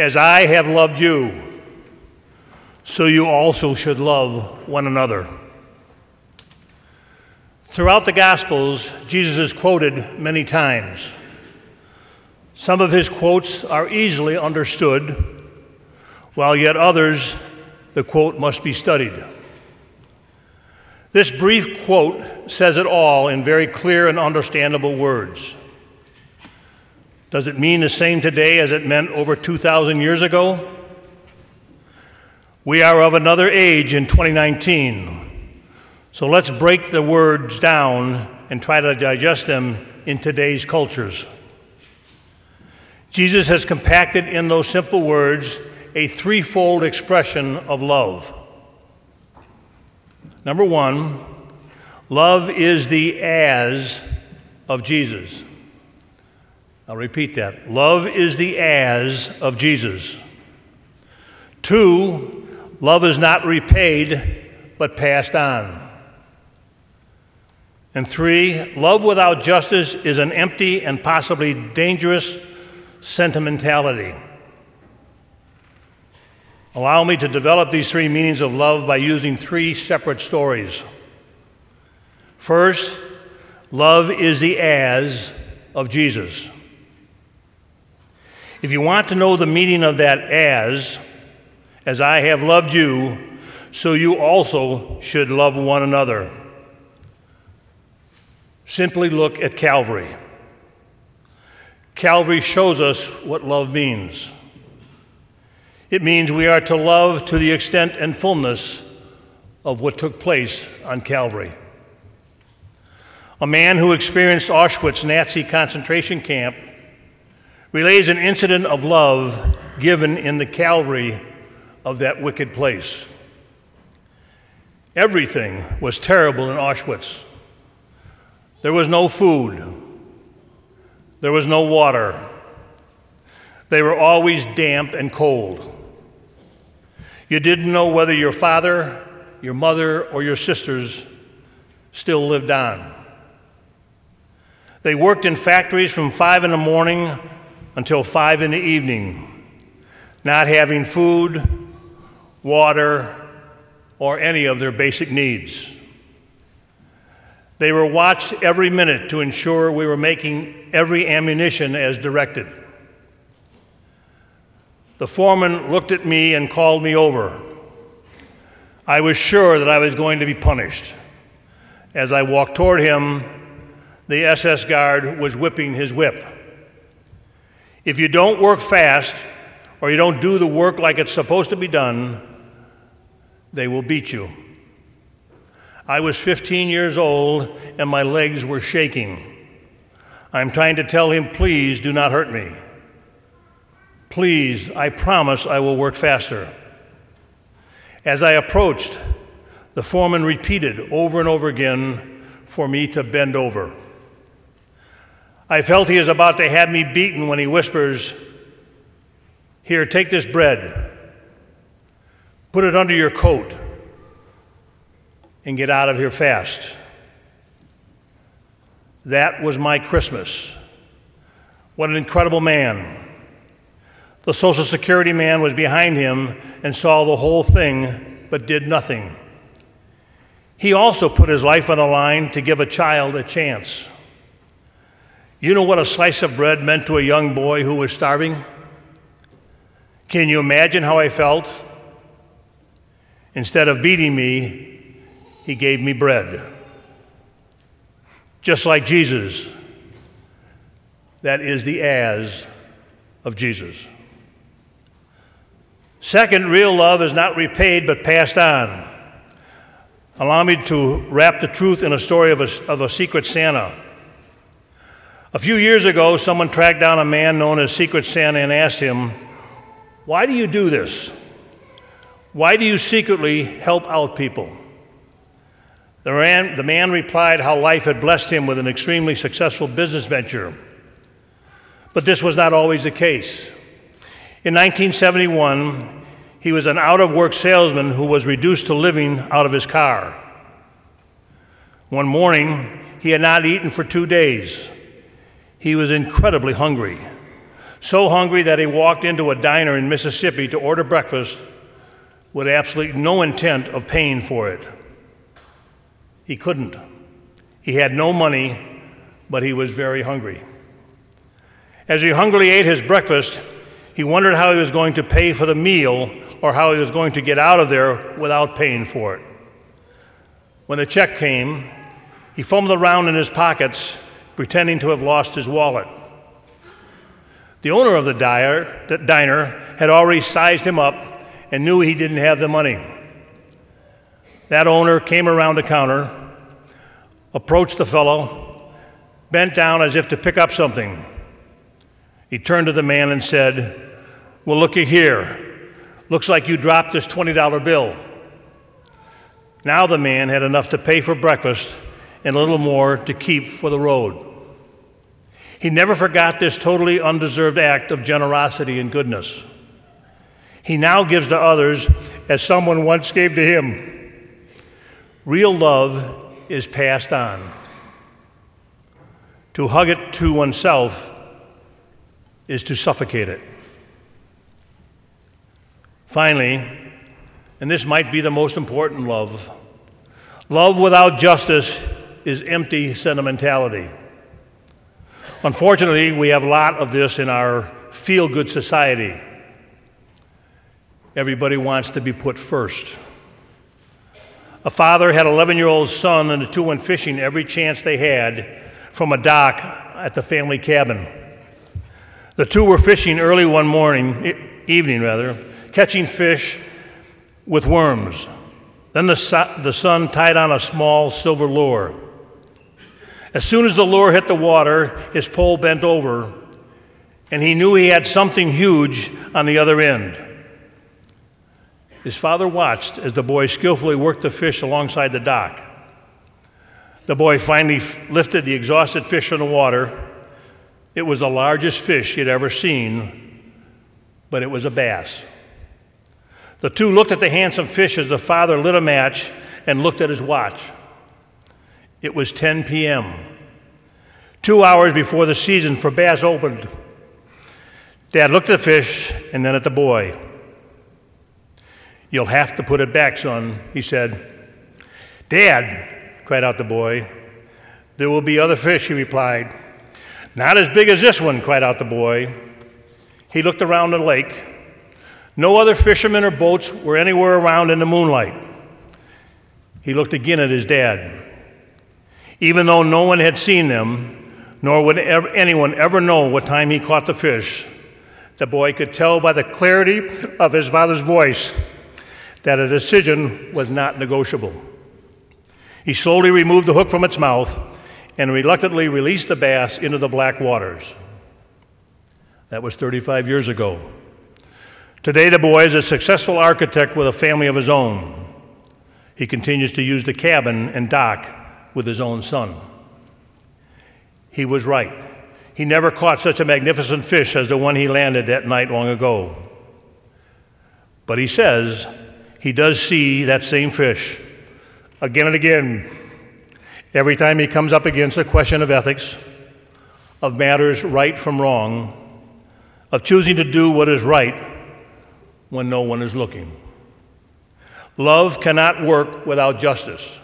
As I have loved you, so you also should love one another. Throughout the Gospels, Jesus is quoted many times. Some of his quotes are easily understood, while yet others, the quote must be studied. This brief quote says it all in very clear and understandable words. Does it mean the same today as it meant over 2,000 years ago? We are of another age in 2019, so let's break the words down and try to digest them in today's cultures. Jesus has compacted in those simple words a threefold expression of love. Number one, love is the as of Jesus. I'll repeat that. Love is the as of Jesus. Two, love is not repaid but passed on. And three, love without justice is an empty and possibly dangerous sentimentality. Allow me to develop these three meanings of love by using three separate stories. First, love is the as of Jesus. If you want to know the meaning of that as, as I have loved you, so you also should love one another. Simply look at Calvary. Calvary shows us what love means. It means we are to love to the extent and fullness of what took place on Calvary. A man who experienced Auschwitz Nazi concentration camp relays an incident of love given in the Calvary of that wicked place. Everything was terrible in Auschwitz. There was no food, there was no water, they were always damp and cold. You didn't know whether your father, your mother, or your sisters still lived on. They worked in factories from five in the morning until five in the evening, not having food, water, or any of their basic needs. They were watched every minute to ensure we were making every ammunition as directed. The foreman looked at me and called me over. I was sure that I was going to be punished. As I walked toward him, the SS guard was whipping his whip. If you don't work fast or you don't do the work like it's supposed to be done, they will beat you. I was 15 years old and my legs were shaking. I'm trying to tell him, please do not hurt me. Please, I promise I will work faster. As I approached, the foreman repeated over and over again for me to bend over. I felt he is about to have me beaten when he whispers, Here, take this bread, put it under your coat, and get out of here fast. That was my Christmas. What an incredible man. The Social Security man was behind him and saw the whole thing, but did nothing. He also put his life on the line to give a child a chance. You know what a slice of bread meant to a young boy who was starving? Can you imagine how I felt? Instead of beating me, he gave me bread. Just like Jesus, that is the as of Jesus. Second, real love is not repaid but passed on. Allow me to wrap the truth in a story of a, of a secret Santa. A few years ago, someone tracked down a man known as Secret Santa and asked him, Why do you do this? Why do you secretly help out people? The man, the man replied how life had blessed him with an extremely successful business venture. But this was not always the case. In 1971, he was an out of work salesman who was reduced to living out of his car. One morning, he had not eaten for two days. He was incredibly hungry. So hungry that he walked into a diner in Mississippi to order breakfast with absolutely no intent of paying for it. He couldn't. He had no money, but he was very hungry. As he hungrily ate his breakfast, he wondered how he was going to pay for the meal or how he was going to get out of there without paying for it. When the check came, he fumbled around in his pockets, pretending to have lost his wallet. The owner of the diner had already sized him up and knew he didn't have the money. That owner came around the counter, approached the fellow, bent down as if to pick up something. He turned to the man and said, Well, looky here. Looks like you dropped this $20 bill. Now the man had enough to pay for breakfast and a little more to keep for the road. He never forgot this totally undeserved act of generosity and goodness. He now gives to others as someone once gave to him. Real love is passed on. To hug it to oneself is to suffocate it. Finally, and this might be the most important love love without justice is empty sentimentality. Unfortunately, we have a lot of this in our feel good society. Everybody wants to be put first. A father had an 11 year old son, and the two went fishing every chance they had from a dock at the family cabin. The two were fishing early one morning, evening rather, catching fish with worms. Then the, the son tied on a small silver lure. As soon as the lure hit the water, his pole bent over, and he knew he had something huge on the other end. His father watched as the boy skillfully worked the fish alongside the dock. The boy finally lifted the exhausted fish from the water. It was the largest fish he had ever seen, but it was a bass. The two looked at the handsome fish as the father lit a match and looked at his watch. It was 10 p.m., two hours before the season for bass opened. Dad looked at the fish and then at the boy. You'll have to put it back, son, he said. Dad, cried out the boy. There will be other fish, he replied. Not as big as this one, cried out the boy. He looked around the lake. No other fishermen or boats were anywhere around in the moonlight. He looked again at his dad. Even though no one had seen them, nor would ever, anyone ever know what time he caught the fish, the boy could tell by the clarity of his father's voice that a decision was not negotiable. He slowly removed the hook from its mouth and reluctantly released the bass into the black waters. That was 35 years ago. Today, the boy is a successful architect with a family of his own. He continues to use the cabin and dock with his own son. He was right. He never caught such a magnificent fish as the one he landed that night long ago. But he says he does see that same fish again and again every time he comes up against a question of ethics, of matters right from wrong, of choosing to do what is right when no one is looking. Love cannot work without justice.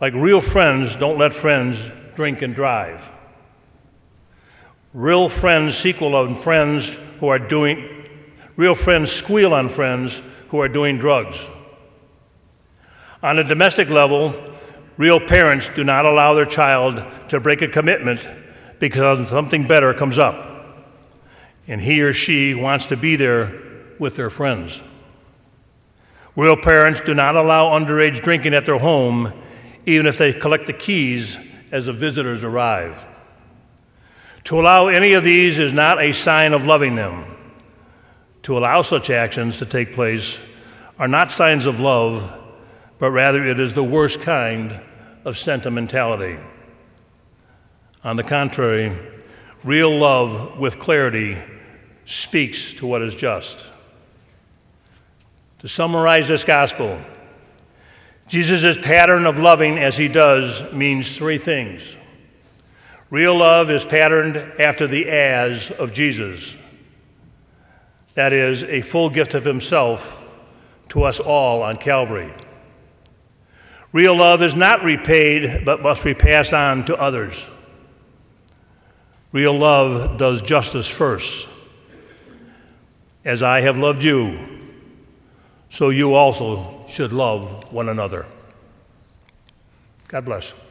Like real friends don't let friends drink and drive. Real friends sequel on friends who are doing, real friends squeal on friends who are doing drugs. On a domestic level, real parents do not allow their child to break a commitment because something better comes up and he or she wants to be there with their friends. Real parents do not allow underage drinking at their home, even if they collect the keys as the visitors arrive. To allow any of these is not a sign of loving them. To allow such actions to take place are not signs of love, but rather it is the worst kind of sentimentality. On the contrary, real love with clarity speaks to what is just. To summarize this gospel, Jesus' pattern of loving as he does means three things Real love is patterned after the as of Jesus. That is, a full gift of himself to us all on Calvary. Real love is not repaid, but must be passed on to others. Real love does justice first. As I have loved you, so you also should love one another. God bless.